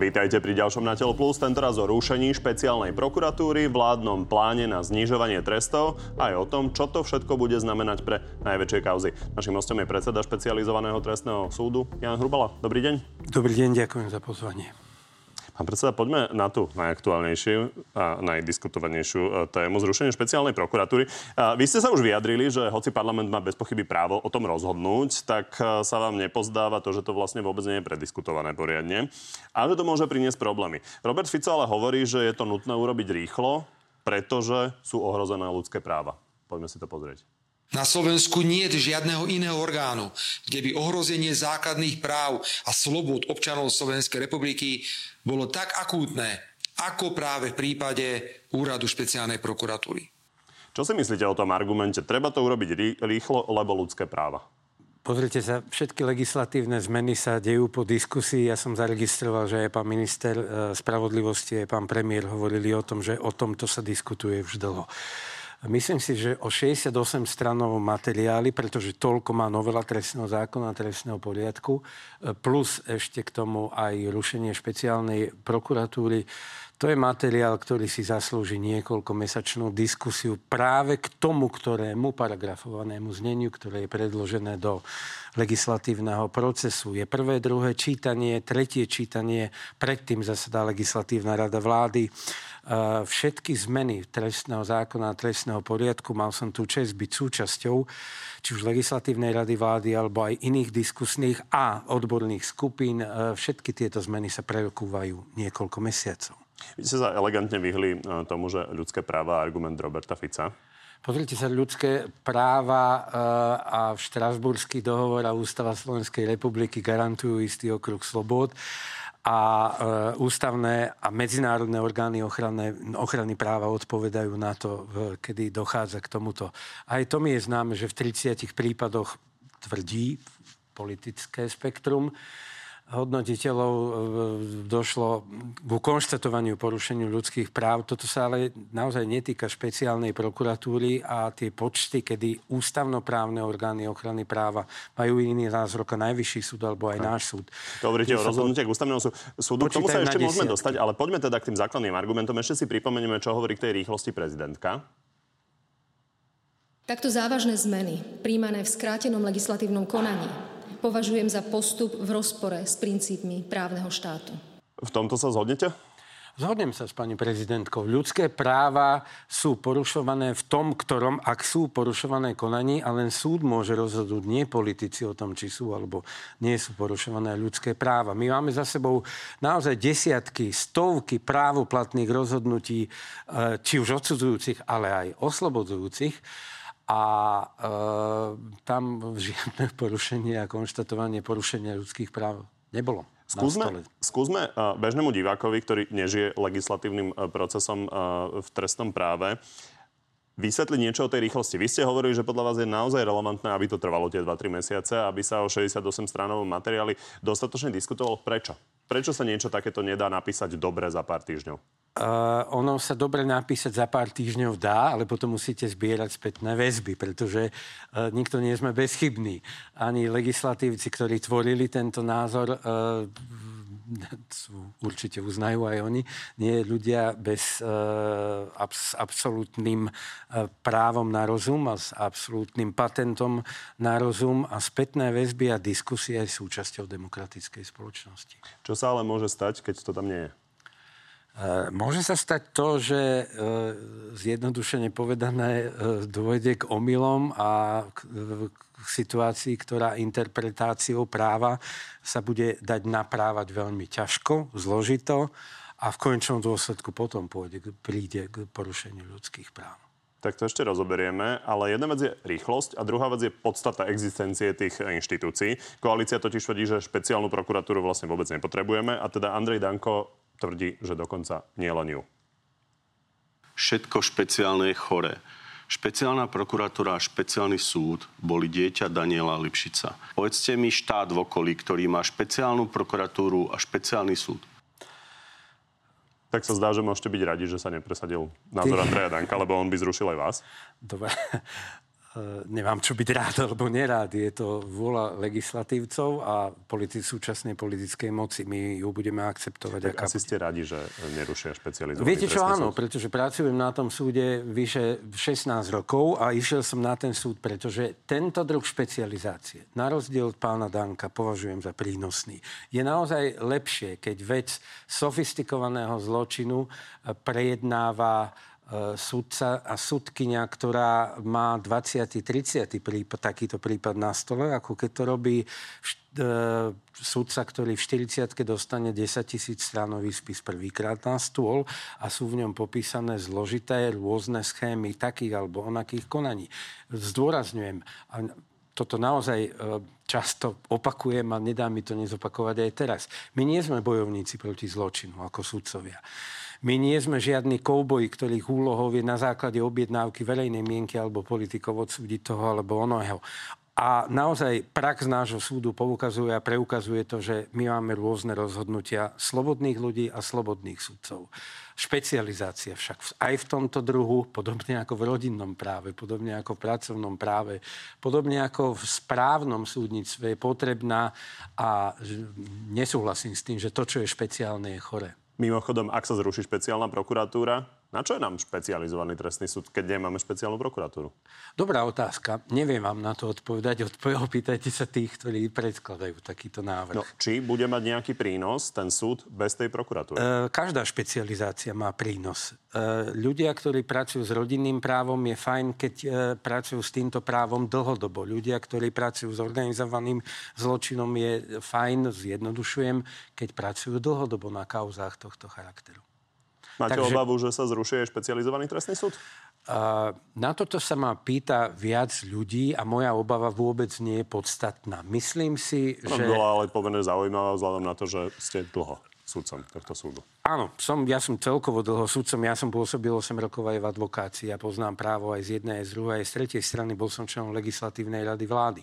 Vítajte pri ďalšom na Telo Plus, tentoraz o rušení špeciálnej prokuratúry, vládnom pláne na znižovanie trestov a aj o tom, čo to všetko bude znamenať pre najväčšie kauzy. Našim hostom je predseda špecializovaného trestného súdu Jan Hrubala. Dobrý deň. Dobrý deň, ďakujem za pozvanie. Pán predseda, poďme na tú najaktuálnejšiu a najdiskutovanejšiu e, tému zrušenie špeciálnej prokuratúry. Vy ste sa už vyjadrili, že hoci parlament má bez pochyby právo o tom rozhodnúť, tak e, sa vám nepozdáva to, že to vlastne vôbec nie je prediskutované poriadne a že to môže priniesť problémy. Robert Fico ale hovorí, že je to nutné urobiť rýchlo, pretože sú ohrozené ľudské práva. Poďme si to pozrieť. Na Slovensku nie je žiadneho iného orgánu, kde by ohrozenie základných práv a slobod občanov Slovenskej republiky bolo tak akútne, ako práve v prípade úradu špeciálnej prokuratúry. Čo si myslíte o tom argumente? Treba to urobiť rýchlo, lebo ľudské práva. Pozrite sa, všetky legislatívne zmeny sa dejú po diskusii. Ja som zaregistroval, že aj pán minister e, spravodlivosti, aj pán premiér hovorili o tom, že o tomto sa diskutuje už dlho. Myslím si, že o 68 stranovom materiáli, pretože toľko má novela trestného zákona a trestného poriadku, e, plus ešte k tomu aj rušenie špeciálnej prokuratúry, to je materiál, ktorý si zaslúži niekoľko mesačnú diskusiu práve k tomu, ktorému paragrafovanému zneniu, ktoré je predložené do legislatívneho procesu. Je prvé, druhé čítanie, tretie čítanie, predtým zasadá legislatívna rada vlády všetky zmeny trestného zákona a trestného poriadku. Mal som tú čest byť súčasťou či už legislatívnej rady vlády alebo aj iných diskusných a odborných skupín. E, všetky tieto zmeny sa prerokúvajú niekoľko mesiacov. Vy ste sa elegantne vyhli e, tomu, že ľudské práva argument Roberta Fica. Pozrite sa, ľudské práva e, a Štrasburský dohovor a Ústava Slovenskej republiky garantujú istý okruh slobod a e, ústavné a medzinárodné orgány ochrany, ochrany práva odpovedajú na to, kedy dochádza k tomuto. Aj to mi je známe, že v 30 prípadoch tvrdí politické spektrum, hodnotiteľov e, došlo ku konštatovaniu porušeniu ľudských práv. Toto sa ale naozaj netýka špeciálnej prokuratúry a tie počty, kedy ústavnoprávne orgány ochrany práva majú iný názor ako najvyšší súd alebo aj náš súd. Hovoríte o rozhodnutiach ústavného súdu. K tomu sa ešte môžeme dostať, ale poďme teda k tým základným argumentom. Ešte si pripomenieme, čo hovorí k tej rýchlosti prezidentka. Takto závažné zmeny, príjmané v skrátenom legislatívnom konaní, považujem za postup v rozpore s princípmi právneho štátu. V tomto sa zhodnete? Zhodnem sa s pani prezidentkou. Ľudské práva sú porušované v tom, ktorom, ak sú porušované konaní, a len súd môže rozhodnúť, nie politici o tom, či sú alebo nie sú porušované ľudské práva. My máme za sebou naozaj desiatky, stovky právoplatných rozhodnutí, eh, či už odsudzujúcich, ale aj oslobodzujúcich a e, tam žiadne porušenie a konštatovanie porušenia ľudských práv nebolo. Skúsme, skúsme uh, bežnému divákovi, ktorý nežije legislatívnym uh, procesom uh, v trestnom práve, vysvetliť niečo o tej rýchlosti. Vy ste hovorili, že podľa vás je naozaj relevantné, aby to trvalo tie 2-3 mesiace, aby sa o 68 stránovom materiáli dostatočne diskutovalo. Prečo? Prečo sa niečo takéto nedá napísať dobre za pár týždňov? Uh, ono sa dobre napísať za pár týždňov dá, ale potom musíte zbierať spätné väzby, pretože uh, nikto nie sme bezchybní. Ani legislatívci, ktorí tvorili tento názor, uh, sú, určite uznajú aj oni, nie ľudia bez uh, abs, absolútnym uh, právom na rozum a s absolútnym patentom na rozum a spätné väzby a diskusie aj súčasťou demokratickej spoločnosti. Čo sa ale môže stať, keď to tam nie je? E, môže sa stať to, že e, zjednodušene povedané e, dôjde k omylom a k situácii, ktorá interpretáciou práva sa bude dať naprávať veľmi ťažko, zložito a v konečnom dôsledku potom pôjde, príde k porušeniu ľudských práv. Tak to ešte rozoberieme, ale jedna vec je rýchlosť a druhá vec je podstata existencie tých inštitúcií. Koalícia totiž tvrdí, že špeciálnu prokuratúru vlastne vôbec nepotrebujeme a teda Andrej Danko tvrdí, že dokonca nie len ju. Všetko špeciálne je choré. Špeciálna prokuratúra a špeciálny súd boli dieťa Daniela Lipšica. Povedzte mi štát v okolí, ktorý má špeciálnu prokuratúru a špeciálny súd. Tak sa zdá, že môžete byť radi, že sa nepresadil názor Andreja Danka, lebo on by zrušil aj vás. Dobre. E, nemám čo byť rád alebo nerád. Je to vôľa legislatívcov a politi- súčasnej politickej moci. My ju budeme akceptovať. Tak asi ste radi, že nerušia špecializovaný Viete čo, áno, súd. pretože pracujem na tom súde vyše 16 rokov a išiel som na ten súd, pretože tento druh špecializácie, na rozdiel od pána Danka, považujem za prínosný. Je naozaj lepšie, keď vec sofistikovaného zločinu eh, prejednáva sudca a sudkynia, ktorá má 20. 30. prípad, takýto prípad na stole, ako keď to robí e, sudca, ktorý v 40. dostane 10 tisíc stranový spis prvýkrát na stôl a sú v ňom popísané zložité rôzne schémy takých alebo onakých konaní. Zdôrazňujem, a toto naozaj e, často opakujem a nedá mi to nezopakovať aj teraz. My nie sme bojovníci proti zločinu ako sudcovia. My nie sme žiadni kouboji, ktorých úlohou je na základe objednávky verejnej mienky alebo politikov odsúdiť toho alebo onoho. A naozaj prax nášho súdu poukazuje a preukazuje to, že my máme rôzne rozhodnutia slobodných ľudí a slobodných sudcov. Špecializácia však aj v tomto druhu, podobne ako v rodinnom práve, podobne ako v pracovnom práve, podobne ako v správnom súdnictve je potrebná a nesúhlasím s tým, že to, čo je špeciálne, je chore. Mimochodom, ak sa zruší špeciálna prokuratúra, na čo je nám špecializovaný trestný súd, keď nemáme špeciálnu prokuratúru? Dobrá otázka. Neviem vám na to odpovedať. Odpo- opýtajte sa tých, ktorí predkladajú takýto návrh. No, či bude mať nejaký prínos ten súd bez tej prokuratúry? E, každá špecializácia má prínos. E, ľudia, ktorí pracujú s rodinným právom, je fajn, keď e, pracujú s týmto právom dlhodobo. Ľudia, ktorí pracujú s organizovaným zločinom, je fajn, zjednodušujem, keď pracujú dlhodobo na kauzách tohto charakteru. Máte Takže, obavu, že sa zrušuje špecializovaný trestný súd? Uh, na toto sa ma pýta viac ľudí a moja obava vôbec nie je podstatná. Myslím si, no, že... bola ale pomerne zaujímavá vzhľadom na to, že ste dlho súdcom tohto súdu. Áno, som, ja som celkovo dlho súdcom. Ja som pôsobil 8 rokov aj v advokácii. Ja poznám právo aj z jednej, aj z druhej, aj z tretej strany. Bol som členom legislatívnej rady vlády.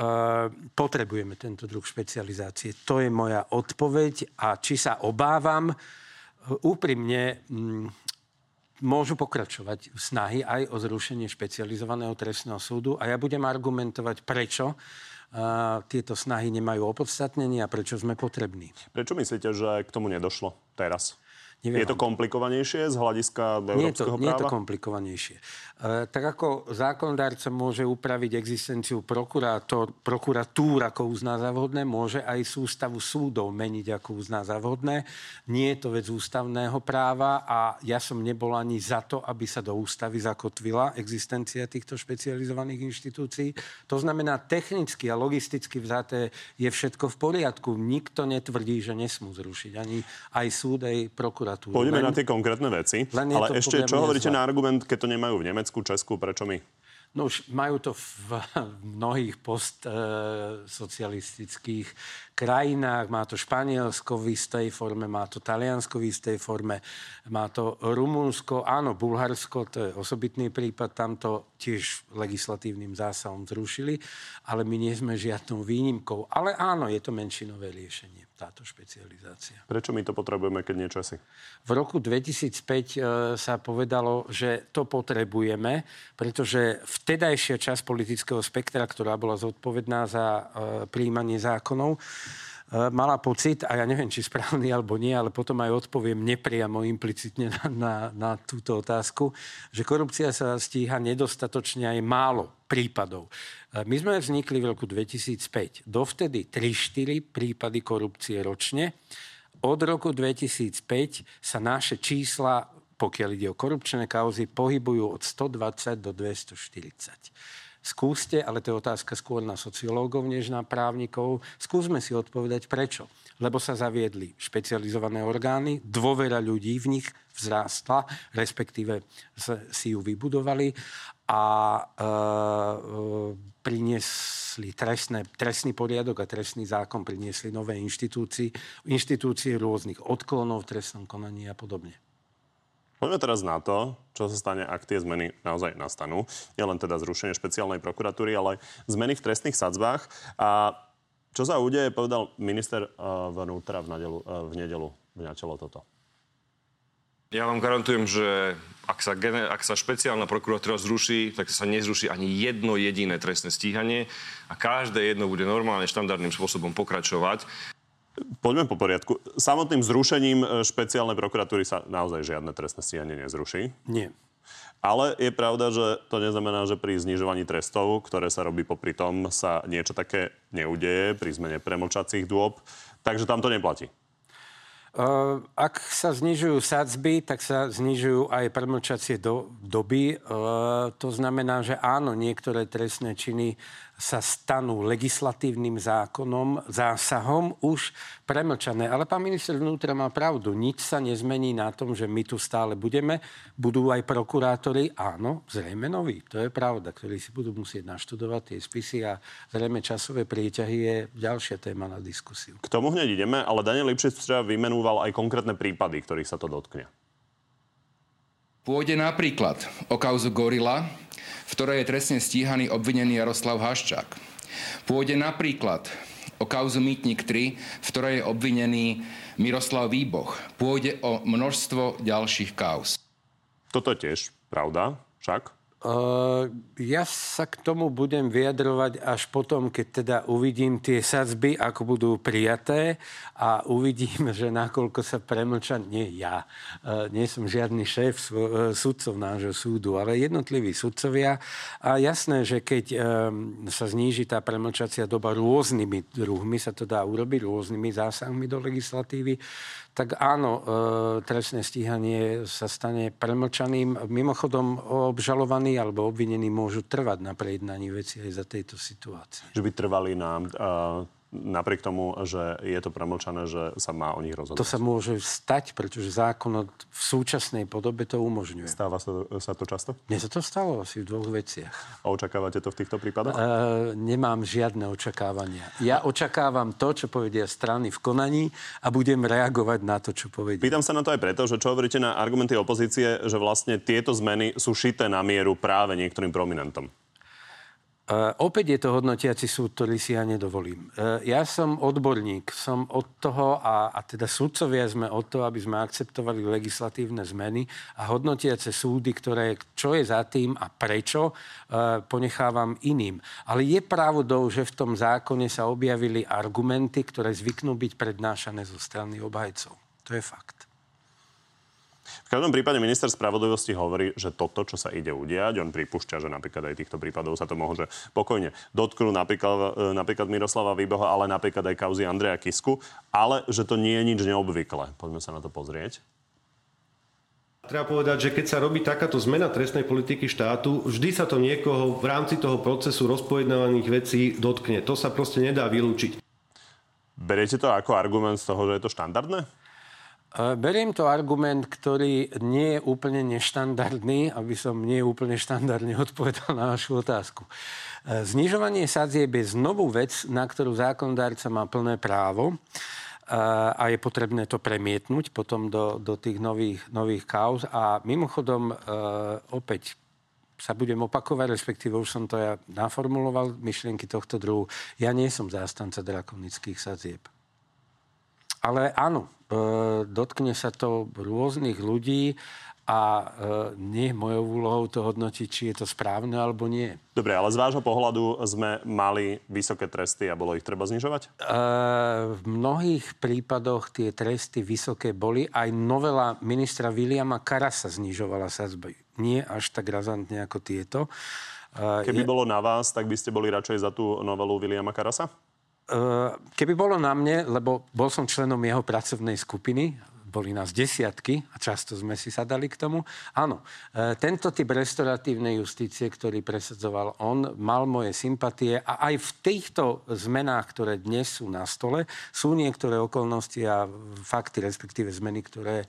Uh, potrebujeme tento druh špecializácie. To je moja odpoveď. A či sa obávam, úprimne mm, môžu pokračovať snahy aj o zrušenie špecializovaného trestného súdu a ja budem argumentovať, prečo tieto snahy nemajú opodstatnenie a prečo sme potrební. Prečo myslíte, že k tomu nedošlo teraz? Neviem je to komplikovanejšie z hľadiska európskeho nie je to, práva? Nie je to komplikovanejšie. E, tak ako zákonodárca môže upraviť existenciu prokurátor, prokuratúr, ako uzná za vhodné, môže aj sústavu súdov meniť, ako uzná za vhodné. Nie je to vec ústavného práva a ja som nebol ani za to, aby sa do ústavy zakotvila existencia týchto špecializovaných inštitúcií. To znamená, technicky a logisticky vzaté je všetko v poriadku. Nikto netvrdí, že nesmú zrušiť ani aj súd, aj prokuratúra prokuratúru. Pôjdeme len, na tie konkrétne veci. Ale ešte, čo hovoríte na argument, keď to nemajú v Nemecku, Česku, prečo my? No už majú to v mnohých postsocialistických krajinách. Má to Španielsko v istej forme, má to Taliansko v istej forme, má to Rumunsko, áno, Bulharsko, to je osobitný prípad, tam to tiež legislatívnym zásahom zrušili, ale my nie sme žiadnou výnimkou. Ale áno, je to menšinové riešenie táto špecializácia. Prečo my to potrebujeme, keď nie časy? V roku 2005 e, sa povedalo, že to potrebujeme, pretože vtedajšia časť politického spektra, ktorá bola zodpovedná za e, príjmanie zákonov, mala pocit, a ja neviem, či správny alebo nie, ale potom aj odpoviem nepriamo, implicitne na, na, na túto otázku, že korupcia sa stíha nedostatočne aj málo prípadov. My sme vznikli v roku 2005. Dovtedy 3-4 prípady korupcie ročne. Od roku 2005 sa naše čísla, pokiaľ ide o korupčné kauzy, pohybujú od 120 do 240. Skúste, ale to je otázka skôr na sociológov než na právnikov, skúsme si odpovedať prečo. Lebo sa zaviedli špecializované orgány, dôvera ľudí v nich vzrástla, respektíve si ju vybudovali a e, e, priniesli trestné, trestný poriadok a trestný zákon, priniesli nové inštitúcie, inštitúcie rôznych odklonov v trestnom konaní a podobne. Poďme teraz na to, čo sa stane, ak tie zmeny naozaj nastanú. Nie len teda zrušenie špeciálnej prokuratúry, ale zmeny v trestných sadzbách. A čo sa udeje, povedal minister uh, vnútra v, nedelu, uh, v nedelu v toto. Ja vám garantujem, že ak sa, ak sa špeciálna prokuratúra zruší, tak sa nezruší ani jedno jediné trestné stíhanie a každé jedno bude normálne štandardným spôsobom pokračovať. Poďme po poriadku. Samotným zrušením e, špeciálnej prokuratúry sa naozaj žiadne trestné stíhanie nezruší. Nie. Ale je pravda, že to neznamená, že pri znižovaní trestov, ktoré sa robí popri tom, sa niečo také neudeje pri zmene premlčacích dôb. Takže tam to neplatí. Ak sa znižujú sadzby, tak sa znižujú aj premlčacie do, doby. To znamená, že áno, niektoré trestné činy sa stanú legislatívnym zákonom, zásahom už premlčané. Ale pán minister vnútra má pravdu. Nič sa nezmení na tom, že my tu stále budeme. Budú aj prokurátori, áno, zrejme noví. To je pravda, ktorí si budú musieť naštudovať tie spisy a zrejme časové prieťahy je ďalšia téma na diskusiu. K tomu hneď ideme, ale Daniel Lipšic včera vymenúval aj konkrétne prípady, ktorých sa to dotkne. Pôjde napríklad o kauzu Gorila, v ktorej je trestne stíhaný obvinený Jaroslav Haščák. Pôjde napríklad o kauzu Mýtnik 3, v ktorej je obvinený Miroslav Výboch. Pôjde o množstvo ďalších kauz. Toto tiež pravda, však? Uh, ja sa k tomu budem vyjadrovať až potom, keď teda uvidím tie sadzby, ako budú prijaté a uvidím, že nakoľko sa premlča, nie ja, uh, nie som žiadny šéf uh, sudcov nášho súdu, ale jednotliví sudcovia. A jasné, že keď sa zníži tá premlčacia doba rôznymi druhmi, sa to dá urobiť rôznymi zásahmi do legislatívy, tak áno, e, trestné stíhanie sa stane premlčaným. Mimochodom, obžalovaní alebo obvinení môžu trvať na prejednaní veci aj za tejto situácie. Že by trvali na uh napriek tomu, že je to premlčané, že sa má o nich rozhodnúť. To sa môže stať, pretože zákon súčasnej podobe to umožňuje. Stáva sa, sa to často? Mne sa to stalo asi v dvoch veciach. A očakávate to v týchto prípadoch? E, nemám žiadne očakávania. Ja očakávam to, čo povedia strany v konaní a budem reagovať na to, čo povedia. Pýtam sa na to aj preto, že čo hovoríte na argumenty opozície, že vlastne tieto zmeny sú šité na mieru práve niektorým prominentom. Uh, opäť je to hodnotiaci súd, ktorý si ja nedovolím. Uh, ja som odborník, som od toho, a, a teda súdcovia sme od toho, aby sme akceptovali legislatívne zmeny a hodnotiace súdy, ktoré, čo je za tým a prečo, uh, ponechávam iným. Ale je pravdou, že v tom zákone sa objavili argumenty, ktoré zvyknú byť prednášané zo strany obhajcov. To je fakt. V každom prípade minister spravodlivosti hovorí, že toto, čo sa ide udiať, on pripúšťa, že napríklad aj týchto prípadov sa to môže pokojne dotknúť, napríklad, e, napríklad Miroslava Výboha, ale napríklad aj kauzy Andreja Kisku, ale že to nie je nič neobvyklé. Poďme sa na to pozrieť. Treba povedať, že keď sa robí takáto zmena trestnej politiky štátu, vždy sa to niekoho v rámci toho procesu rozpojednávaných vecí dotkne. To sa proste nedá vylúčiť. Beriete to ako argument z toho, že je to štandardné? Beriem to argument, ktorý nie je úplne neštandardný, aby som nie úplne štandardne odpovedal na vašu otázku. E, znižovanie sadzieb je znovu vec, na ktorú zákonodárca má plné právo e, a je potrebné to premietnúť potom do, do tých nových, nových kauz. A mimochodom, e, opäť sa budem opakovať, respektíve už som to ja naformuloval, myšlienky tohto druhu. Ja nie som zástanca drakonických sadzieb. Ale áno, e, dotkne sa to rôznych ľudí a e, nie je mojou úlohou to hodnotiť, či je to správne alebo nie. Dobre, ale z vášho pohľadu sme mali vysoké tresty a bolo ich treba znižovať? E, v mnohých prípadoch tie tresty vysoké boli. Aj novela ministra Williama Karasa znižovala sadzby. Nie až tak razantne ako tieto. E, Keby je... bolo na vás, tak by ste boli radšej za tú novelu Williama Karasa? Eh, keby bolo na mne, lebo bol som členom jeho pracovnej skupiny, boli nás desiatky a často sme si sadali k tomu. Áno, e, tento typ restauratívnej justície, ktorý presadzoval on, mal moje sympatie a aj v týchto zmenách, ktoré dnes sú na stole, sú niektoré okolnosti a fakty, respektíve zmeny, ktoré e,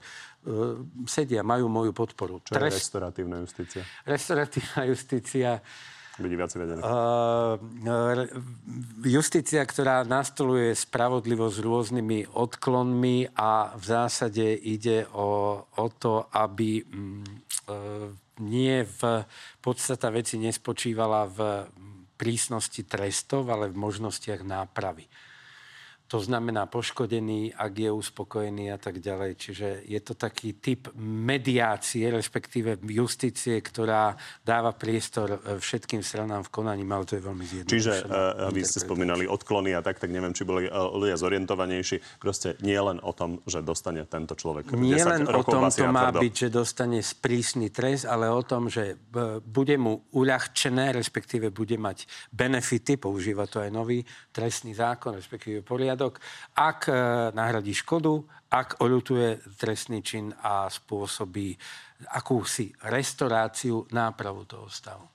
sedia, majú moju podporu. Čo Trest... je restauratívna justícia? Restauratívna justícia by diváci vedeli? Uh, justícia, ktorá nastoluje spravodlivosť rôznymi odklonmi a v zásade ide o, o to, aby um, uh, nie v podstata veci nespočívala v prísnosti trestov, ale v možnostiach nápravy. To znamená poškodený, ak je uspokojený a tak ďalej. Čiže je to taký typ mediácie, respektíve justície, ktorá dáva priestor e, všetkým stranám v konaní, ale to je veľmi zjednodušené. Čiže uh, vy ste spomínali odklony a tak, tak neviem, či boli uh, ľudia zorientovanejší. Proste nie len o tom, že dostane tento človek Nie len o tom to má byť, že dostane sprísny trest, ale o tom, že bude mu uľahčené, respektíve bude mať benefity, používa to aj nový trestný zákon, respektíve poriadok, poriadok, ak e, nahradí škodu, ak oľutuje trestný čin a spôsobí akúsi restauráciu, nápravu toho stavu.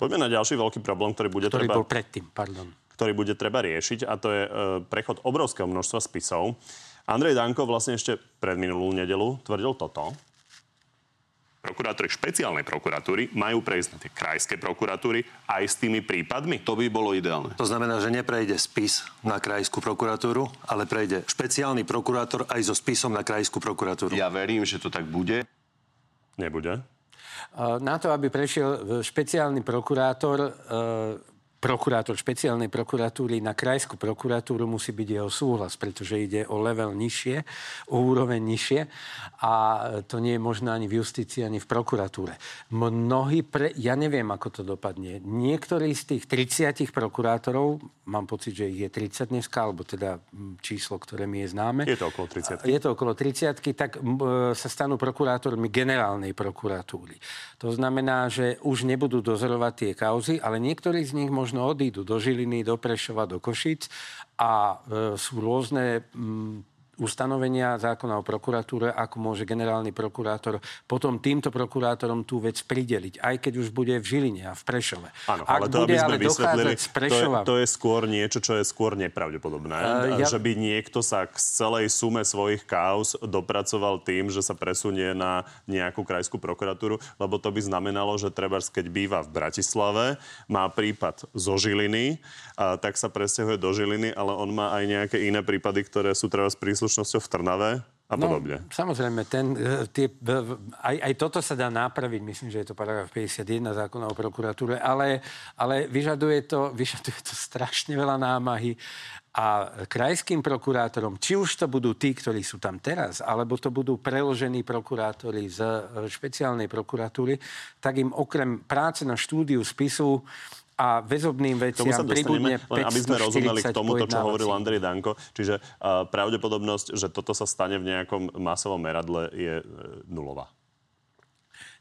Poďme na ďalší veľký problém, ktorý bude ktorý treba... bol predtým, pardon. Ktorý bude treba riešiť a to je e, prechod obrovského množstva spisov. Andrej Danko vlastne ešte pred minulú nedelu tvrdil toto, prokurátori špeciálnej prokuratúry majú prejsť na tie krajské prokuratúry aj s tými prípadmi? To by bolo ideálne. To znamená, že neprejde spis na krajskú prokuratúru, ale prejde špeciálny prokurátor aj so spisom na krajskú prokuratúru. Ja verím, že to tak bude. Nebude. Na to, aby prešiel špeciálny prokurátor, prokurátor špeciálnej prokuratúry na krajskú prokuratúru musí byť jeho súhlas, pretože ide o level nižšie, o úroveň nižšie a to nie je možné ani v justícii, ani v prokuratúre. Mnohí, pre, ja neviem, ako to dopadne. Niektorí z tých 30 prokurátorov, mám pocit, že ich je 30 dneska, alebo teda číslo, ktoré mi je známe. Je to okolo 30. Je to okolo 30, tak sa stanú prokurátormi generálnej prokuratúry. To znamená, že už nebudú dozorovať tie kauzy, ale niektorí z nich možno možno odídu do Žiliny, do Prešova, do Košic a e, sú rôzne ustanovenia zákona o prokuratúre, ako môže generálny prokurátor potom týmto prokurátorom tú vec prideliť, aj keď už bude v Žiline a v Prešove. Áno, ale Ak to, bude aby sme ale vysvetlili, Prešova... to, je, to je skôr niečo, čo je skôr nepravdepodobné. Uh, ja... Že by niekto sa k celej sume svojich kauz dopracoval tým, že sa presunie na nejakú krajskú prokuratúru, lebo to by znamenalo, že treba, keď býva v Bratislave, má prípad zo Žiliny, a tak sa presťahuje do Žiliny, ale on má aj nejaké iné prípady, ktoré sú treba s príslušnosťou v Trnave a no, podobne. Samozrejme, ten, e, tie, aj, aj toto sa dá napraviť, myslím, že je to paragraf 51 zákona o prokuratúre, ale, ale vyžaduje, to, vyžaduje to strašne veľa námahy a krajským prokurátorom, či už to budú tí, ktorí sú tam teraz, alebo to budú preložení prokurátori z e, špeciálnej prokuratúry, tak im okrem práce na štúdiu spisu a väzobným veciam pribudne 540 aby sme rozumeli k tomuto, čo hovoril Andrej Danko. Čiže uh, pravdepodobnosť, že toto sa stane v nejakom masovom meradle je uh, nulová.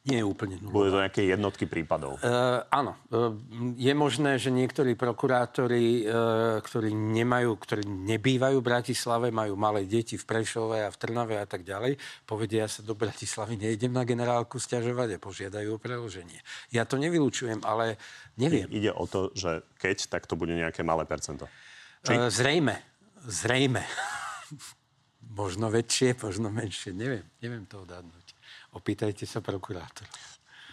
Nie je úplne nulová. Bude to nejaké jednotky prípadov. Uh, áno. Uh, je možné, že niektorí prokurátori, uh, ktorí nemajú, ktorí nebývajú v Bratislave, majú malé deti v Prešove a v Trnave a tak ďalej, povedia sa do Bratislavy, nejdem na generálku stiažovať a požiadajú o preloženie. Ja to nevylučujem, ale Neviem. Ide o to, že keď, tak to bude nejaké malé percento. Či? Uh, zrejme. Zrejme. možno väčšie, možno menšie. Neviem. Neviem to odhadnúť. Opýtajte sa prokurátor.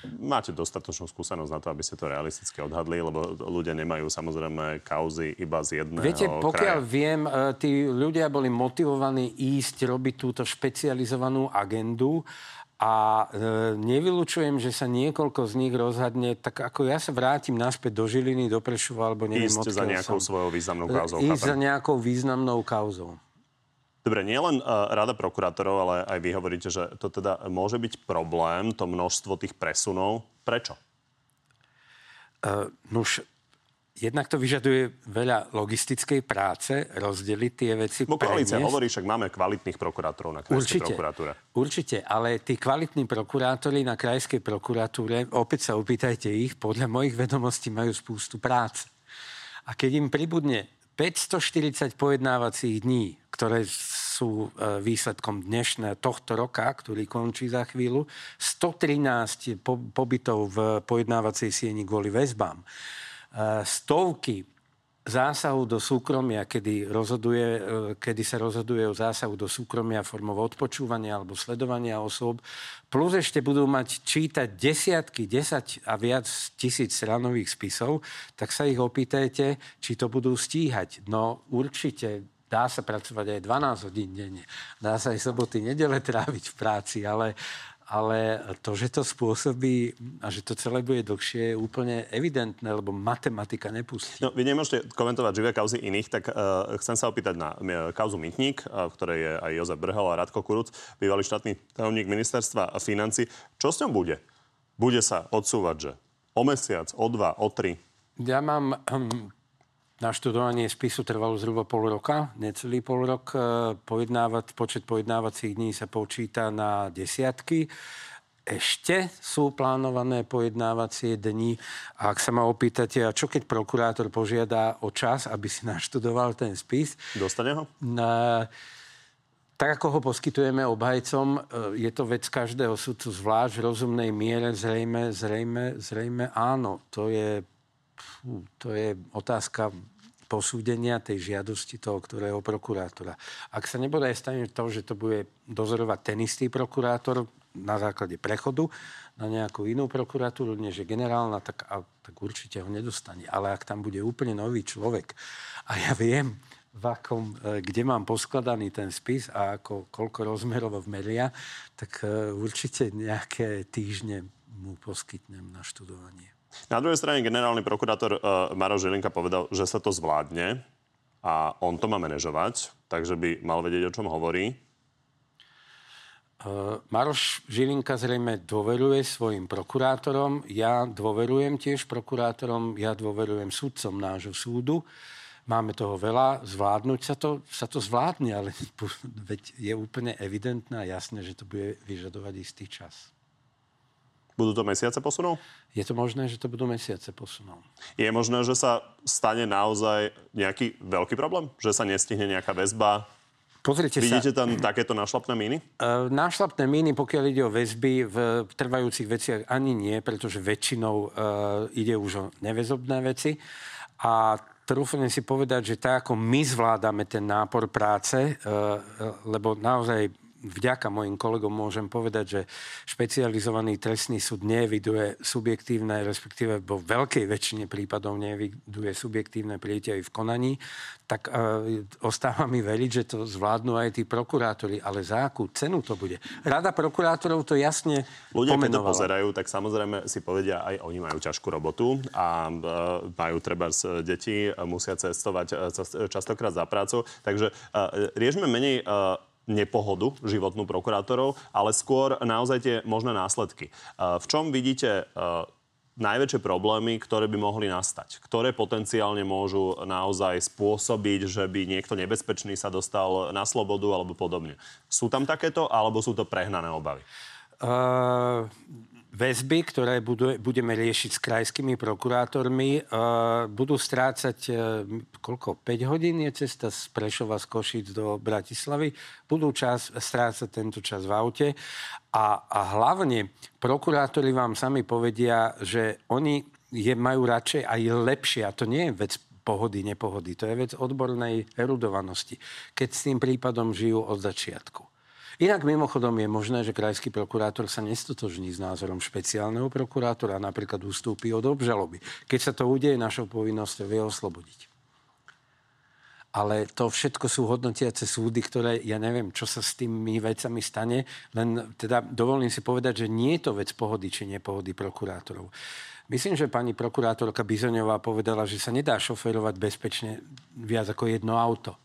Máte dostatočnú skúsenosť na to, aby ste to realisticky odhadli, lebo ľudia nemajú samozrejme kauzy iba z jedného Viete, pokiaľ kraja. viem, e, tí ľudia boli motivovaní ísť robiť túto špecializovanú agendu a e, nevylučujem, že sa niekoľko z nich rozhadne, tak ako ja sa vrátim naspäť do Žiliny, do Prešova, alebo neviem, Ísť za nejakou som. svojou významnou kauzou. Ísť chápem. za nejakou významnou kauzou. Dobre, nielen uh, rada prokurátorov, ale aj vy hovoríte, že to teda môže byť problém, to množstvo tých presunov. Prečo? Uh, nuž, Jednak to vyžaduje veľa logistickej práce, rozdeliť tie veci. Bo koalícia hovorí, však máme kvalitných prokurátorov na krajskej určite, prokuratúre. Určite, ale tí kvalitní prokurátori na krajskej prokuratúre, opäť sa opýtajte ich, podľa mojich vedomostí majú spústu práce. A keď im pribudne 540 pojednávacích dní, ktoré sú e, výsledkom dnešného tohto roka, ktorý končí za chvíľu, 113 pobytov v pojednávacej sieni kvôli väzbám. Stovky zásahu do súkromia, kedy, rozhoduje, e, kedy sa rozhoduje o zásahu do súkromia formou odpočúvania alebo sledovania osôb, plus ešte budú mať čítať desiatky, desať a viac tisíc stranových spisov, tak sa ich opýtajte, či to budú stíhať. No určite dá sa pracovať aj 12 hodín denne. Dá sa aj soboty, nedele tráviť v práci, ale ale to, že to spôsobí a že to celé bude dlhšie, je úplne evidentné, lebo matematika nepustí. No, vy nemôžete komentovať živé kauzy iných, tak uh, chcem sa opýtať na uh, kauzu Mytník, uh, v ktorej je aj Jozef Brhel a Radko Kuruc, bývalý štátny tajomník ministerstva financí. Čo s ňou bude? Bude sa odsúvať, že o mesiac, o dva, o tri? Ja mám hm, na študovanie spisu trvalo zhruba pol roka, necelý pol rok. E, pojednávať, počet pojednávacích dní sa počíta na desiatky. Ešte sú plánované pojednávacie dni. A ak sa ma opýtate, a čo keď prokurátor požiada o čas, aby si naštudoval ten spis? Dostane ho? Na, tak ako ho poskytujeme obhajcom, e, je to vec každého sudcu zvlášť v rozumnej miere, zrejme, zrejme, zrejme áno. To je to je otázka posúdenia tej žiadosti toho, ktorého prokurátora. Ak sa nebude stane to, že to bude dozorovať ten istý prokurátor na základe prechodu na nejakú inú prokuratúru, než je generálna, tak, a, tak určite ho nedostane. Ale ak tam bude úplne nový človek a ja viem, v akom, e, kde mám poskladaný ten spis a ako, koľko rozmerov meria, tak e, určite nejaké týždne mu poskytnem na študovanie. Na druhej strane generálny prokurátor uh, Maro Žilinka povedal, že sa to zvládne a on to má manažovať, takže by mal vedieť, o čom hovorí. Uh, Maroš Žilinka zrejme dôveruje svojim prokurátorom. Ja dôverujem tiež prokurátorom, ja dôverujem sudcom nášho súdu. Máme toho veľa, zvládnuť sa to, sa to zvládne, ale veď je úplne evidentné a jasné, že to bude vyžadovať istý čas. Budú to mesiace posunov? Je to možné, že to budú mesiace posunov. Je možné, že sa stane naozaj nejaký veľký problém? Že sa nestihne nejaká väzba? Pozrite Vidíte sa. tam takéto našlapné míny? Uh, nášlapné míny, pokiaľ ide o väzby, v trvajúcich veciach ani nie, pretože väčšinou uh, ide už o neväzobné veci. A trúfam si povedať, že tak, ako my zvládame ten nápor práce, uh, lebo naozaj vďaka mojim kolegom môžem povedať, že špecializovaný trestný súd neviduje subjektívne, respektíve vo veľkej väčšine prípadov neviduje subjektívne aj v konaní, tak uh, ostáva mi veriť, že to zvládnu aj tí prokurátori. Ale za akú cenu to bude? Rada prokurátorov to jasne Ľudia, pomenovala. keď to pozerajú, tak samozrejme si povedia, aj oni majú ťažkú robotu a uh, majú treba deti, musia cestovať uh, častokrát za prácu. Takže uh, riešme menej uh, nepohodu životnú prokurátorov, ale skôr naozaj tie možné následky. V čom vidíte najväčšie problémy, ktoré by mohli nastať? Ktoré potenciálne môžu naozaj spôsobiť, že by niekto nebezpečný sa dostal na slobodu alebo podobne? Sú tam takéto, alebo sú to prehnané obavy? Uh, väzby, ktoré budú, budeme riešiť s krajskými prokurátormi, uh, budú strácať uh, koľko? 5 hodín je cesta z Prešova z Košic do Bratislavy. Budú čas, strácať tento čas v aute. A, a hlavne prokurátori vám sami povedia, že oni je, majú radšej aj lepšie. A to nie je vec pohody, nepohody. To je vec odbornej erudovanosti. Keď s tým prípadom žijú od začiatku. Inak mimochodom je možné, že krajský prokurátor sa nestotožní s názorom špeciálneho prokurátora napríklad ustúpi od obžaloby. Keď sa to udeje, našou povinnosťou je oslobodiť. Ale to všetko sú hodnotiace súdy, ktoré, ja neviem, čo sa s tými vecami stane, len teda dovolím si povedať, že nie je to vec pohody či nepohody prokurátorov. Myslím, že pani prokurátorka Bizoňová povedala, že sa nedá šoferovať bezpečne viac ako jedno auto.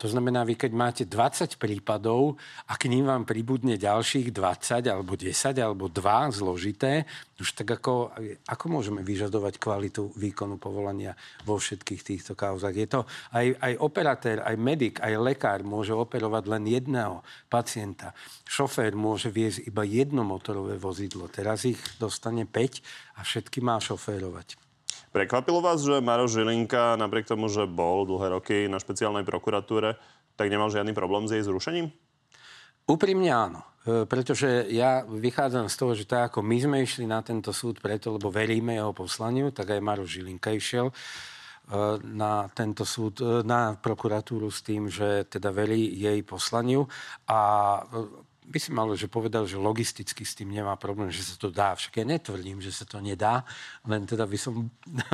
To znamená, vy keď máte 20 prípadov a k ním vám pribudne ďalších 20 alebo 10 alebo 2 zložité, už tak ako, ako môžeme vyžadovať kvalitu výkonu povolania vo všetkých týchto kauzach? Je to aj, aj operatér, aj medic, aj lekár môže operovať len jedného pacienta. Šofér môže viesť iba jedno motorové vozidlo. Teraz ich dostane 5 a všetky má šoférovať. Prekvapilo vás, že Maroš Žilinka, napriek tomu, že bol dlhé roky na špeciálnej prokuratúre, tak nemal žiadny problém s jej zrušením? Úprimne áno. E, pretože ja vychádzam z toho, že tak ako my sme išli na tento súd preto, lebo veríme jeho poslaniu, tak aj Maroš Žilinka išiel e, na tento súd, e, na prokuratúru s tým, že teda verí jej poslaniu a by si mal, že povedal, že logisticky s tým nemá problém, že sa to dá. Však ja netvrdím, že sa to nedá, len teda by som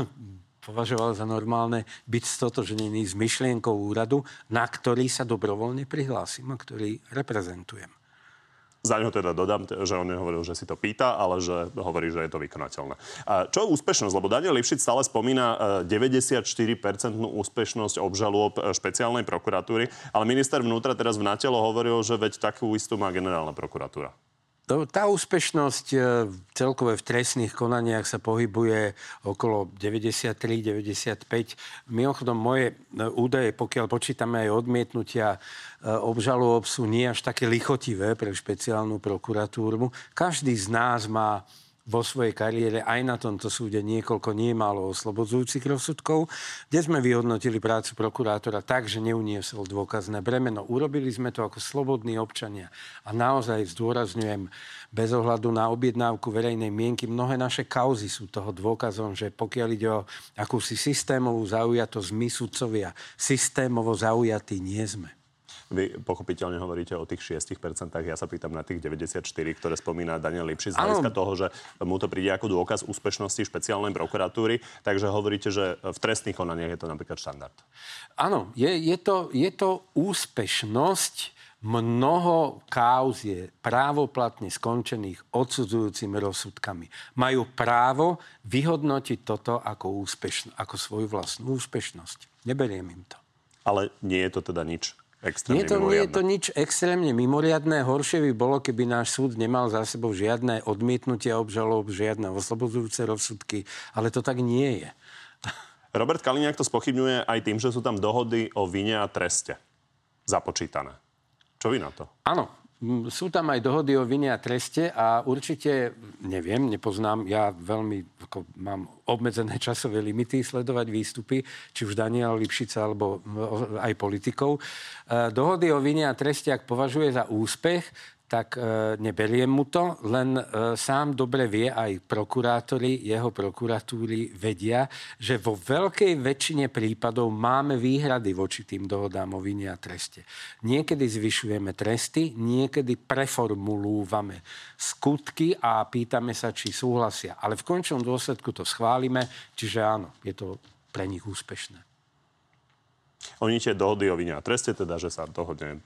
považoval za normálne byť stotožený s myšlienkou úradu, na ktorý sa dobrovoľne prihlásim a ktorý reprezentujem. Za ňo teda dodám, že on nehovoril, že si to pýta, ale že hovorí, že je to vykonateľné. Čo úspešnosť? Lebo Daniel Lipšic stále spomína 94% úspešnosť obžalôb e, špeciálnej prokuratúry, ale minister vnútra teraz v natelo hovoril, že veď takú istú má generálna prokuratúra. Tá úspešnosť e, celkové v trestných konaniach sa pohybuje okolo 93-95. Mimochodom, moje e, údaje, pokiaľ počítame aj odmietnutia e, obžalov, sú nie až také lichotivé pre špeciálnu prokuratúru. Každý z nás má vo svojej kariére aj na tomto súde niekoľko niemálo oslobodzujúcich rozsudkov, kde sme vyhodnotili prácu prokurátora tak, že neuniesol dôkazné bremeno. Urobili sme to ako slobodní občania. A naozaj zdôrazňujem, bez ohľadu na objednávku verejnej mienky, mnohé naše kauzy sú toho dôkazom, že pokiaľ ide o akúsi systémovú zaujatosť, my sudcovia systémovo zaujatí nie sme. Vy pochopiteľne hovoríte o tých 6%, ja sa pýtam na tých 94, ktoré spomína Daniel Lipšic, z hľadiska toho, že mu to príde ako dôkaz úspešnosti špeciálnej prokuratúry, takže hovoríte, že v trestných konaniach je to napríklad štandard. Áno, je, je, to, je to úspešnosť, mnoho kauz je právoplatne skončených odsudzujúcimi rozsudkami. Majú právo vyhodnotiť toto ako, úspešn- ako svoju vlastnú úspešnosť. Neberiem im to. Ale nie je to teda nič extrémne nie, to, nie je to nič extrémne mimoriadné. Horšie by bolo, keby náš súd nemal za sebou žiadne odmietnutia obžalob, žiadne oslobodzujúce rozsudky, ale to tak nie je. Robert Kaliňák to spochybňuje aj tým, že sú tam dohody o vine a treste započítané. Čo vy na to? Áno, sú tam aj dohody o vine a treste a určite, neviem, nepoznám, ja veľmi ako, mám obmedzené časové limity sledovať výstupy, či už Daniela Lipšica alebo aj politikov. E, dohody o vine a treste, ak považuje za úspech, tak e, neberiem mu to, len e, sám dobre vie, aj prokurátori jeho prokuratúry vedia, že vo veľkej väčšine prípadov máme výhrady voči tým dohodám o vine a treste. Niekedy zvyšujeme tresty, niekedy preformulúvame skutky a pýtame sa, či súhlasia. Ale v končnom dôsledku to schválime, čiže áno, je to pre nich úspešné. Oni tie dohody o vine a treste, teda, že sa dohodne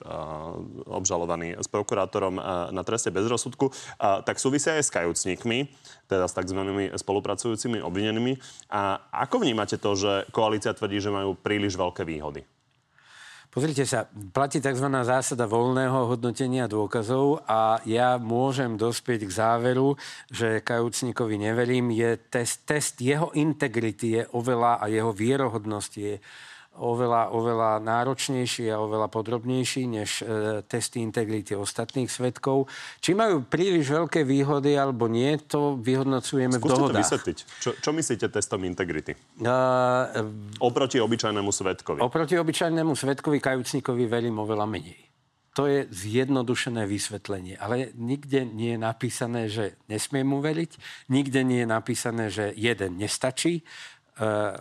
obžalovaný s prokurátorom na treste bez rozsudku, tak súvisia aj s kajúcnikmi, teda s tzv. spolupracujúcimi obvinenými. A ako vnímate to, že koalícia tvrdí, že majú príliš veľké výhody? Pozrite sa, platí tzv. zásada voľného hodnotenia dôkazov a ja môžem dospieť k záveru, že kajúcnikovi neverím. Je test, test jeho integrity je oveľa a jeho vierohodnosť je oveľa, oveľa náročnejší a oveľa podrobnejší než e, testy integrity ostatných svetkov. Či majú príliš veľké výhody alebo nie, to vyhodnocujeme Skúste v dohodách. to vysvetliť. Čo, čo myslíte testom integrity? Uh, oproti obyčajnému svetkovi. Oproti obyčajnému svetkovi kajúcnikovi verím oveľa menej. To je zjednodušené vysvetlenie. Ale nikde nie je napísané, že nesmiem mu veriť. Nikde nie je napísané, že jeden nestačí. Uh,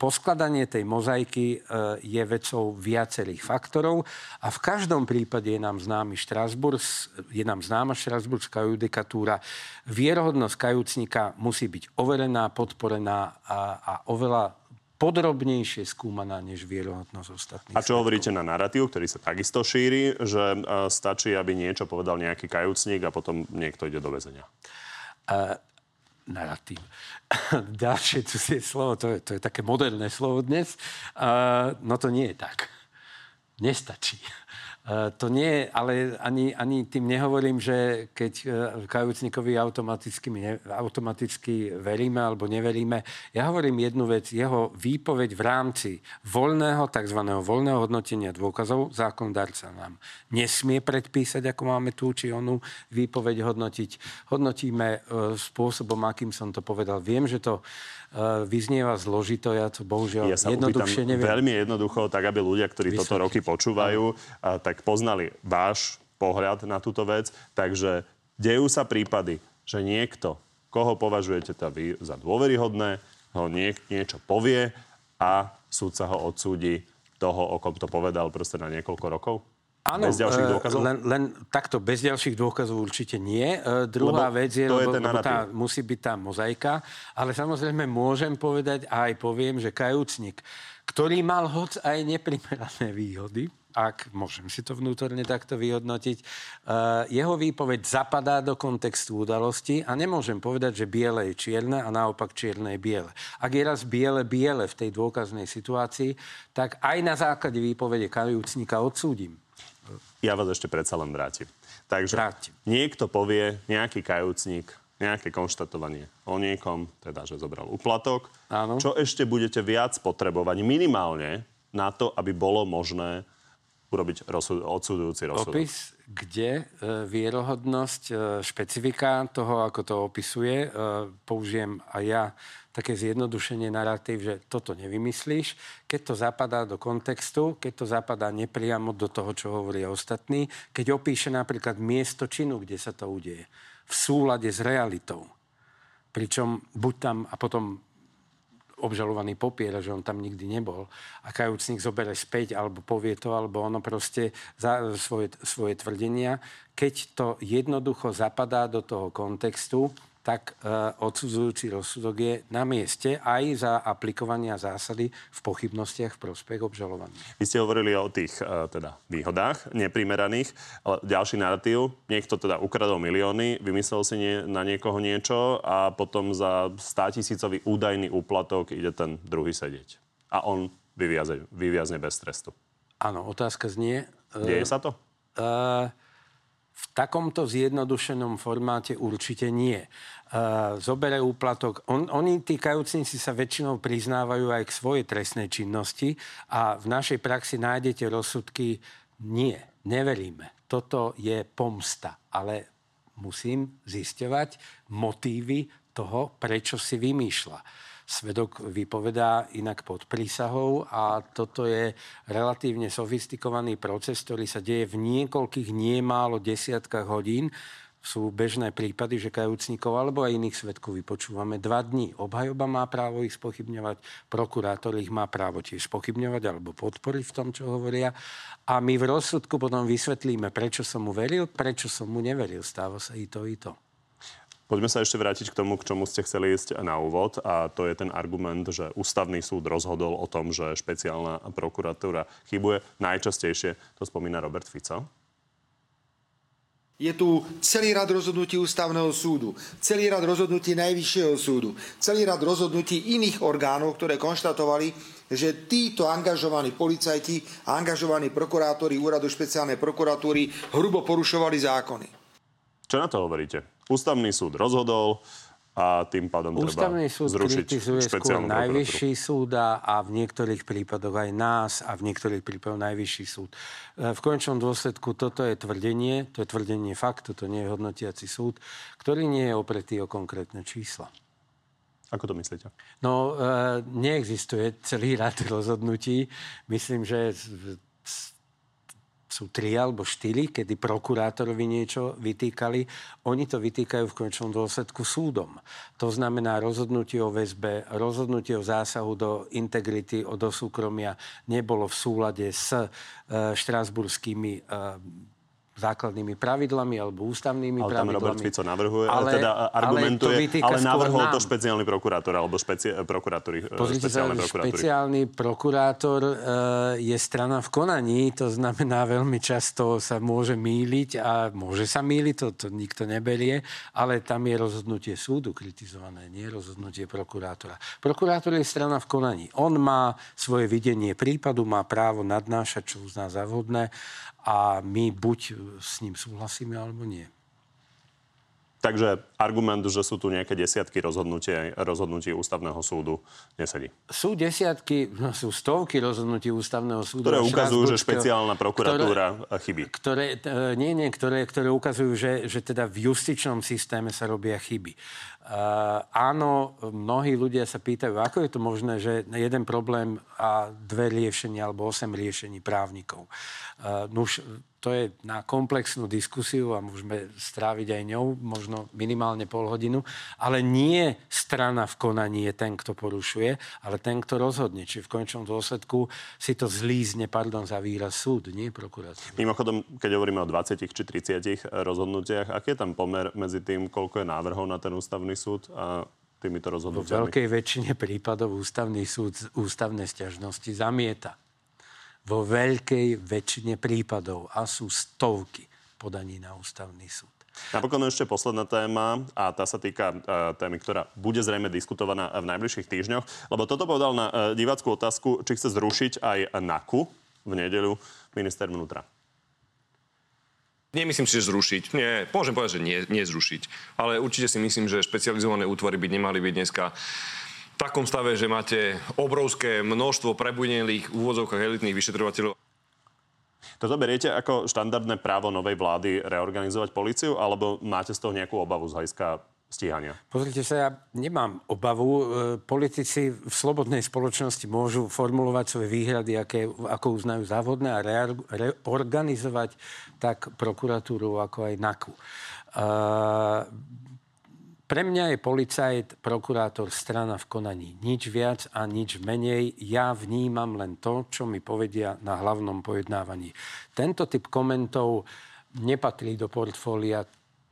poskladanie tej mozaiky e, je vecou viacerých faktorov a v každom prípade je nám známy Štrasburg, je nám známa štrasburská judikatúra. Vierohodnosť kajúcnika musí byť overená, podporená a, a oveľa podrobnejšie skúmaná než vierohodnosť ostatných. A čo hovoríte na narratív, ktorý sa takisto šíri, že uh, stačí, aby niečo povedal nejaký kajúcník a potom niekto ide do väzenia? Uh, narratív. Ďalšie cudzie slovo, to je, to je také moderné slovo dnes. Uh, no to nie je tak. Nestačí. E, to nie, ale ani, ani tým nehovorím, že keď e, kajúcnikovi automaticky, automaticky veríme alebo neveríme. Ja hovorím jednu vec. Jeho výpoveď v rámci voľného, tzv. voľného hodnotenia dôkazov, zákondarca nám nesmie predpísať, ako máme tú či onú výpoveď hodnotiť. Hodnotíme e, spôsobom, akým som to povedal. Viem, že to vyznieva zložito, ja to bohužiaľ ja sa jednoduchšie neviem. Veľmi jednoducho, tak aby ľudia, ktorí Vysvetliť. toto roky počúvajú, tak poznali váš pohľad na túto vec. Takže dejú sa prípady, že niekto, koho považujete teda vy za dôveryhodné, ho niek- niečo povie a súd sa ho odsúdi toho, o kom to povedal proste na niekoľko rokov? Áno, bez ďalších e, dôkazov? Len, len takto, bez ďalších dôkazov určite nie. E, druhá lebo vec je, lebo, je lebo tá, musí byť tá mozaika, ale samozrejme môžem povedať a aj poviem, že kajúcnik, ktorý mal hoc aj neprimerané výhody, ak môžem si to vnútorne takto vyhodnotiť, uh, jeho výpoveď zapadá do kontextu udalosti a nemôžem povedať, že biele je čierne a naopak čierne je biele. Ak je raz biele biele v tej dôkaznej situácii, tak aj na základe výpovede kajúcnika odsúdim. Ja vás ešte predsa len vrátim. Takže Vrátim. niekto povie, nejaký kajúcnik, nejaké konštatovanie o niekom, teda, že zobral uplatok. Áno. Čo ešte budete viac potrebovať minimálne na to, aby bolo možné urobiť rozsud- odsudujúci rozsudok? Opis, kde e, vierohodnosť, e, špecifika toho, ako to opisuje, e, použijem aj ja také zjednodušenie narratív, že toto nevymyslíš, keď to zapadá do kontextu, keď to zapadá nepriamo do toho, čo hovoria ostatní, keď opíše napríklad miesto činu, kde sa to udeje, v súlade s realitou. Pričom buď tam, a potom obžalovaný popiera, že on tam nikdy nebol a kajúcnik zobere späť alebo povie to, alebo ono proste za svoje, svoje tvrdenia. Keď to jednoducho zapadá do toho kontextu, tak e, odsudzujúci rozsudok je na mieste aj za aplikovania zásady v pochybnostiach v prospech obžalovaných. Vy ste hovorili o tých e, teda výhodách neprimeraných, ale ďalší narratív, niekto teda ukradol milióny, vymyslel si nie, na niekoho niečo a potom za 100 tisícový údajný úplatok ide ten druhý sedieť. A on vyviaze, vyviazne bez trestu. Áno, otázka znie... e, Deje sa to? Uh, v takomto zjednodušenom formáte určite nie. Uh, zobere úplatok. On, oni, tí sa väčšinou priznávajú aj k svojej trestnej činnosti a v našej praxi nájdete rozsudky nie, neveríme. Toto je pomsta, ale musím zisťovať motívy toho, prečo si vymýšľa svedok vypovedá inak pod prísahou a toto je relatívne sofistikovaný proces, ktorý sa deje v niekoľkých, nie málo desiatkách hodín. Sú bežné prípady, že kajúcnikov alebo aj iných svetkov vypočúvame dva dní. Obhajoba má právo ich spochybňovať, prokurátor ich má právo tiež spochybňovať alebo podporiť v tom, čo hovoria. A my v rozsudku potom vysvetlíme, prečo som mu veril, prečo som mu neveril. Stáva sa i to, i to. Poďme sa ešte vrátiť k tomu, k čomu ste chceli ísť na úvod a to je ten argument, že ústavný súd rozhodol o tom, že špeciálna prokuratúra chybuje. Najčastejšie to spomína Robert Fico. Je tu celý rad rozhodnutí ústavného súdu, celý rad rozhodnutí najvyššieho súdu, celý rad rozhodnutí iných orgánov, ktoré konštatovali, že títo angažovaní policajti a angažovaní prokurátori úradu špeciálnej prokuratúry hrubo porušovali zákony. Čo na to hovoríte? Ústavný súd rozhodol a tým pádom Ústavný treba súd zrušiť špeciálnu najvyšší súd a v niektorých prípadoch aj nás a v niektorých prípadoch najvyšší súd. E, V končnom dôsledku toto je tvrdenie, to je tvrdenie faktu, to nie je hodnotiaci súd, ktorý nie je opretý o konkrétne čísla. Ako to myslíte? No, e, neexistuje celý rad rozhodnutí. Myslím, že sú tri alebo štyri, kedy prokurátorovi niečo vytýkali. Oni to vytýkajú v končnom dôsledku súdom. To znamená rozhodnutie o väzbe, rozhodnutie o zásahu do integrity, o do nebolo v súlade s e, štrásburskými e, základnými pravidlami alebo ústavnými Ale tam pravidlami. Robert Fico navrhuje, ale, Ale- teda ale argumentuje, to ale, vytýka skôr navrhol to špeciálny prokurátor alebo špeci, prokurátory, e, Pozrite sa, špeciálny prokurátor e, je strana v konaní, to znamená veľmi často sa môže míliť a môže sa míliť, to, to nikto neberie, ale tam je rozhodnutie súdu kritizované, nie rozhodnutie prokurátora. Prokurátor je strana v konaní. On má svoje videnie prípadu, má právo nadnášať, čo uzná za vhodné a my buď s ním súhlasíme, alebo nie. Takže argument, že sú tu nejaké desiatky rozhodnutie, rozhodnutí ústavného súdu, nesedí. Sú desiatky, no, sú stovky rozhodnutí ústavného súdu. Ktoré ukazujú, že špeciálna prokuratúra ktoré- chybí. Ktoré, e, nie, nie, ktoré, ktoré ukazujú, že, že teda v justičnom systéme sa robia chyby. Uh, áno, mnohí ľudia sa pýtajú, ako je to možné, že jeden problém a dve riešenia alebo osem riešení právnikov. Uh, nuž, to je na komplexnú diskusiu a môžeme stráviť aj ňou možno minimálne pol hodinu, ale nie strana v konaní je ten, kto porušuje, ale ten, kto rozhodne. Či v končnom dôsledku si to zlízne, pardon za výraz, súd, nie prokurátor. Mimochodom, keď hovoríme o 20 či 30 rozhodnutiach, aký je tam pomer medzi tým, koľko je návrhov na ten ústavný súd a týmito rozhodnutiami? veľkej väčšine prípadov ústavný súd ústavné stiažnosti zamieta. vo veľkej väčšine prípadov a sú stovky podaní na ústavný súd. Napokon ešte posledná téma a tá sa týka uh, témy, ktorá bude zrejme diskutovaná v najbližších týždňoch, lebo toto povedal na uh, diváckú otázku, či chce zrušiť aj NAKU v nedeľu minister vnútra. Nemyslím si, že zrušiť. Nie, môžem povedať, že nie, nie zrušiť. Ale určite si myslím, že špecializované útvary by nemali byť dneska v takom stave, že máte obrovské množstvo prebudnelých v úvodzovkách elitných vyšetrovateľov. Toto beriete ako štandardné právo novej vlády reorganizovať policiu, alebo máte z toho nejakú obavu z hľadiska stíhania? Pozrite sa, ja nemám obavu. E, politici v slobodnej spoločnosti môžu formulovať svoje výhrady, aké, ako uznajú závodné a reorganizovať tak prokuratúru, ako aj NAKU. Uh, pre mňa je policajt, prokurátor, strana v konaní. Nič viac a nič menej. Ja vnímam len to, čo mi povedia na hlavnom pojednávaní. Tento typ komentov nepatrí do portfólia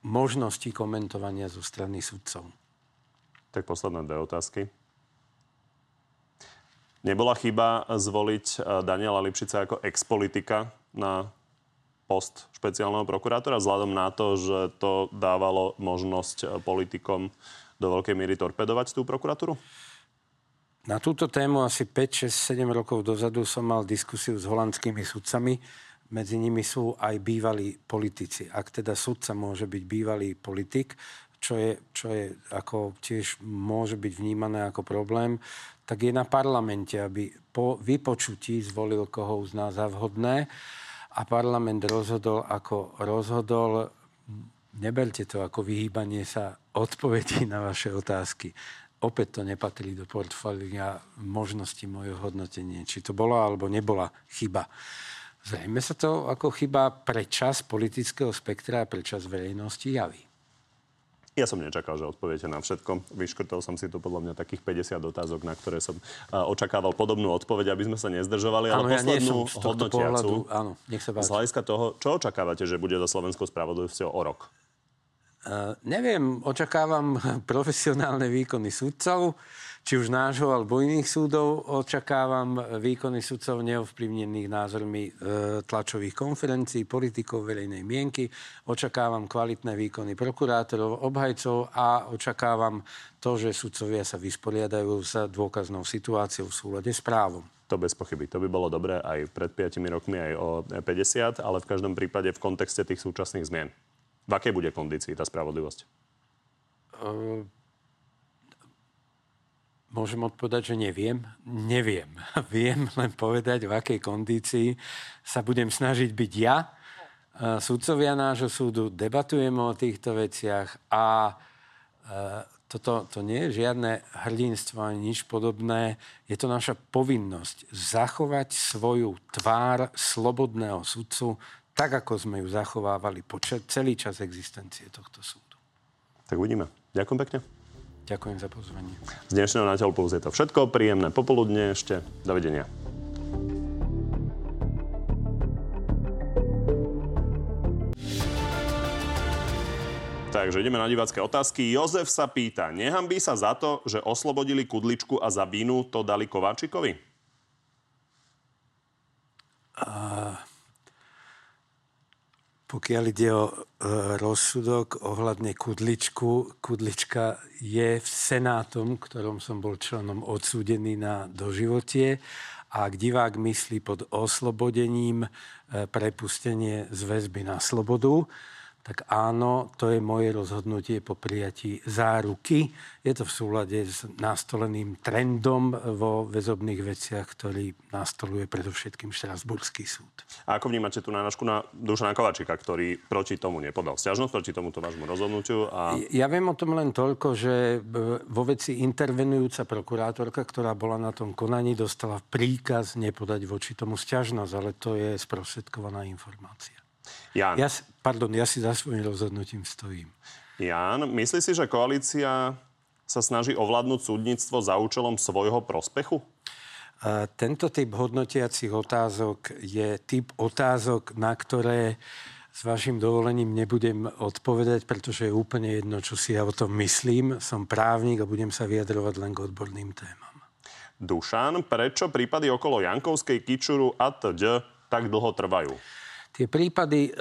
možnosti komentovania zo strany sudcov. Tak posledné dve otázky. Nebola chyba zvoliť eh, Daniela Lipšica ako expolitika na post špeciálneho prokurátora vzhľadom na to, že to dávalo možnosť eh, politikom do veľkej miery torpedovať tú prokuratúru? Na túto tému asi 5, 6, 7 rokov dozadu som mal diskusiu s holandskými sudcami. Medzi nimi sú aj bývalí politici. Ak teda sudca môže byť bývalý politik, čo je, čo je ako tiež môže byť vnímané ako problém, tak je na parlamente, aby po vypočutí zvolil, koho uzná za vhodné a parlament rozhodol, ako rozhodol. Neberte to ako vyhýbanie sa odpovedí na vaše otázky. Opäť to nepatrí do portfólia možnosti mojho hodnotenia, či to bola alebo nebola chyba. Zrejme sa to ako chyba pre čas politického spektra a pre čas verejnosti javí. Ja som nečakal, že odpoviete na všetko. Vyškrtol som si tu podľa mňa takých 50 otázok, na ktoré som očakával podobnú odpoveď, aby sme sa nezdržovali. Ale ja poslednú ja hodnotiacu, áno, nech sa z hľadiska toho, čo očakávate, že bude za Slovenskou spravodlivosťou o rok? Uh, neviem, očakávam profesionálne výkony sudcov či už nášho alebo iných súdov. Očakávam výkony sudcov neovplyvnených názormi e, tlačových konferencií, politikov verejnej mienky. Očakávam kvalitné výkony prokurátorov, obhajcov a očakávam to, že sudcovia sa vysporiadajú s dôkaznou situáciou v súlade s právom. To bez pochyby. To by bolo dobré aj pred 5 rokmi, aj o 50, ale v každom prípade v kontexte tých súčasných zmien. V akej bude kondícii tá spravodlivosť? Uh Môžem odpovedať, že neviem. Neviem. Viem len povedať, v akej kondícii sa budem snažiť byť ja. Súdcovia nášho súdu debatujeme o týchto veciach a e, toto to nie je žiadne hrdinstvo ani nič podobné. Je to naša povinnosť zachovať svoju tvár slobodného sudcu tak, ako sme ju zachovávali po celý čas existencie tohto súdu. Tak uvidíme. Ďakujem pekne. Ďakujem za pozvanie. Z dnešného Na Plus je to všetko. Príjemné popoludne ešte. Dovidenia. Takže ideme na divácké otázky. Jozef sa pýta, nehambí sa za to, že oslobodili Kudličku a za Bínu to dali Kováčikovi? Pokiaľ ide o e, rozsudok ohľadne Kudličku, Kudlička je v Senátom, ktorom som bol členom odsúdený na doživotie. A ak divák myslí pod oslobodením e, prepustenie z väzby na slobodu, tak áno, to je moje rozhodnutie po prijatí záruky. Je to v súlade s nastoleným trendom vo väzobných veciach, ktorý nastoluje predovšetkým Štrasburský súd. A ako vnímate tú náražku na Dušana Kovačika, ktorý proti tomu nepodal stiažnosť, proti tomuto vášmu rozhodnutiu? A... Ja viem o tom len toľko, že vo veci intervenujúca prokurátorka, ktorá bola na tom konaní, dostala príkaz nepodať voči tomu stiažnosť, ale to je sprostredkovaná informácia. Jan. Ja, pardon, ja si za svojím rozhodnutím stojím. Jan, myslí si, že koalícia sa snaží ovládnuť súdnictvo za účelom svojho prospechu? A tento typ hodnotiacich otázok je typ otázok, na ktoré s vašim dovolením nebudem odpovedať, pretože je úplne jedno, čo si ja o tom myslím. Som právnik a budem sa vyjadrovať len k odborným témam. Dušan, prečo prípady okolo Jankovskej, Kičuru a tď tak dlho trvajú? Tie prípady e,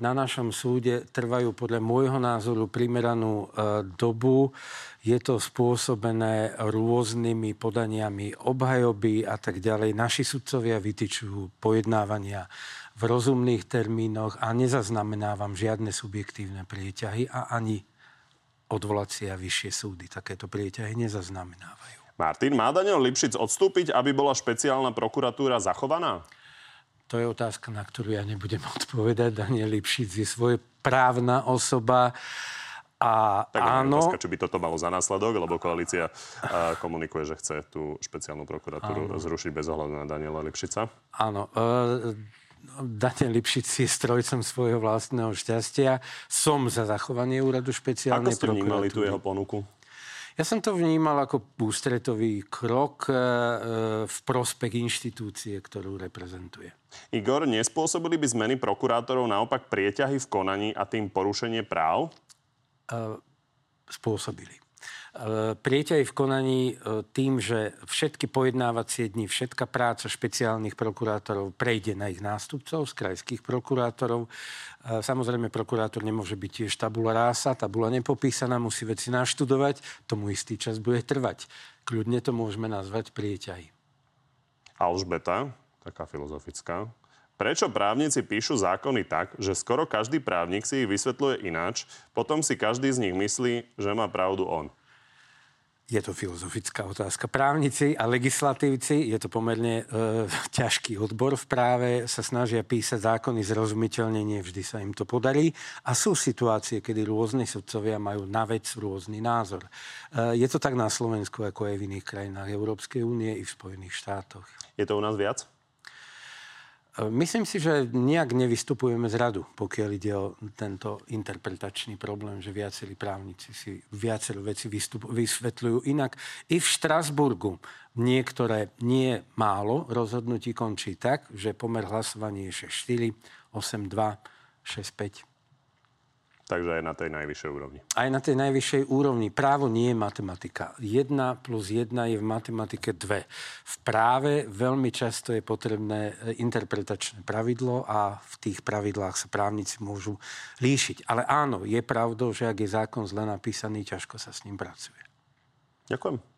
na našom súde trvajú podľa môjho názoru primeranú e, dobu. Je to spôsobené rôznymi podaniami obhajoby a tak ďalej. Naši sudcovia vytyčujú pojednávania v rozumných termínoch a nezaznamenávam žiadne subjektívne prieťahy a ani odvolacie a vyššie súdy takéto prieťahy nezaznamenávajú. Martin, má Daniel Lipšic odstúpiť, aby bola špeciálna prokuratúra zachovaná? To je otázka, na ktorú ja nebudem odpovedať. Daniel Lipšic je svoje právna osoba. A tak áno... Otázka, či by toto malo za následok, lebo koalícia komunikuje, že chce tú špeciálnu prokuratúru áno. zrušiť bez ohľadu na Daniela Lipšica. Áno. E, Daniel Lipšic je strojcom svojho vlastného šťastia. Som za zachovanie úradu špeciálnej Ako ste vnímali tú jeho ponuku? Ja som to vnímal ako ústretový krok e, v prospech inštitúcie, ktorú reprezentuje. Igor, nespôsobili by zmeny prokurátorov naopak prieťahy v konaní a tým porušenie práv? E, spôsobili. E, prieťaj v konaní e, tým, že všetky pojednávacie dni, všetka práca špeciálnych prokurátorov prejde na ich nástupcov z krajských prokurátorov. E, samozrejme, prokurátor nemôže byť tiež tabula rása, tabula nepopísaná, musí veci naštudovať, tomu istý čas bude trvať. Kľudne to môžeme nazvať prieťaj. Alžbeta, taká filozofická. Prečo právnici píšu zákony tak, že skoro každý právnik si ich vysvetľuje ináč, potom si každý z nich myslí, že má pravdu on? Je to filozofická otázka. Právnici a legislatívci, je to pomerne e, ťažký odbor v práve, sa snažia písať zákony zrozumiteľne, nie vždy sa im to podarí. A sú situácie, kedy rôzni sudcovia majú na vec rôzny názor. E, je to tak na Slovensku, ako aj v iných krajinách Európskej únie i v Spojených štátoch. Je to u nás viac? Myslím si, že nejak nevystupujeme z radu, pokiaľ ide o tento interpretačný problém, že viacerí právnici si viacero veci vystup- vysvetľujú inak. I v Štrasburgu niektoré nie málo rozhodnutí končí tak, že pomer hlasovania je 6-4, 8-2, 6-5. Takže aj na tej najvyššej úrovni. Aj na tej najvyššej úrovni. Právo nie je matematika. 1 plus 1 je v matematike 2. V práve veľmi často je potrebné e, interpretačné pravidlo a v tých pravidlách sa právnici môžu líšiť. Ale áno, je pravdou, že ak je zákon zle napísaný, ťažko sa s ním pracuje. Ďakujem.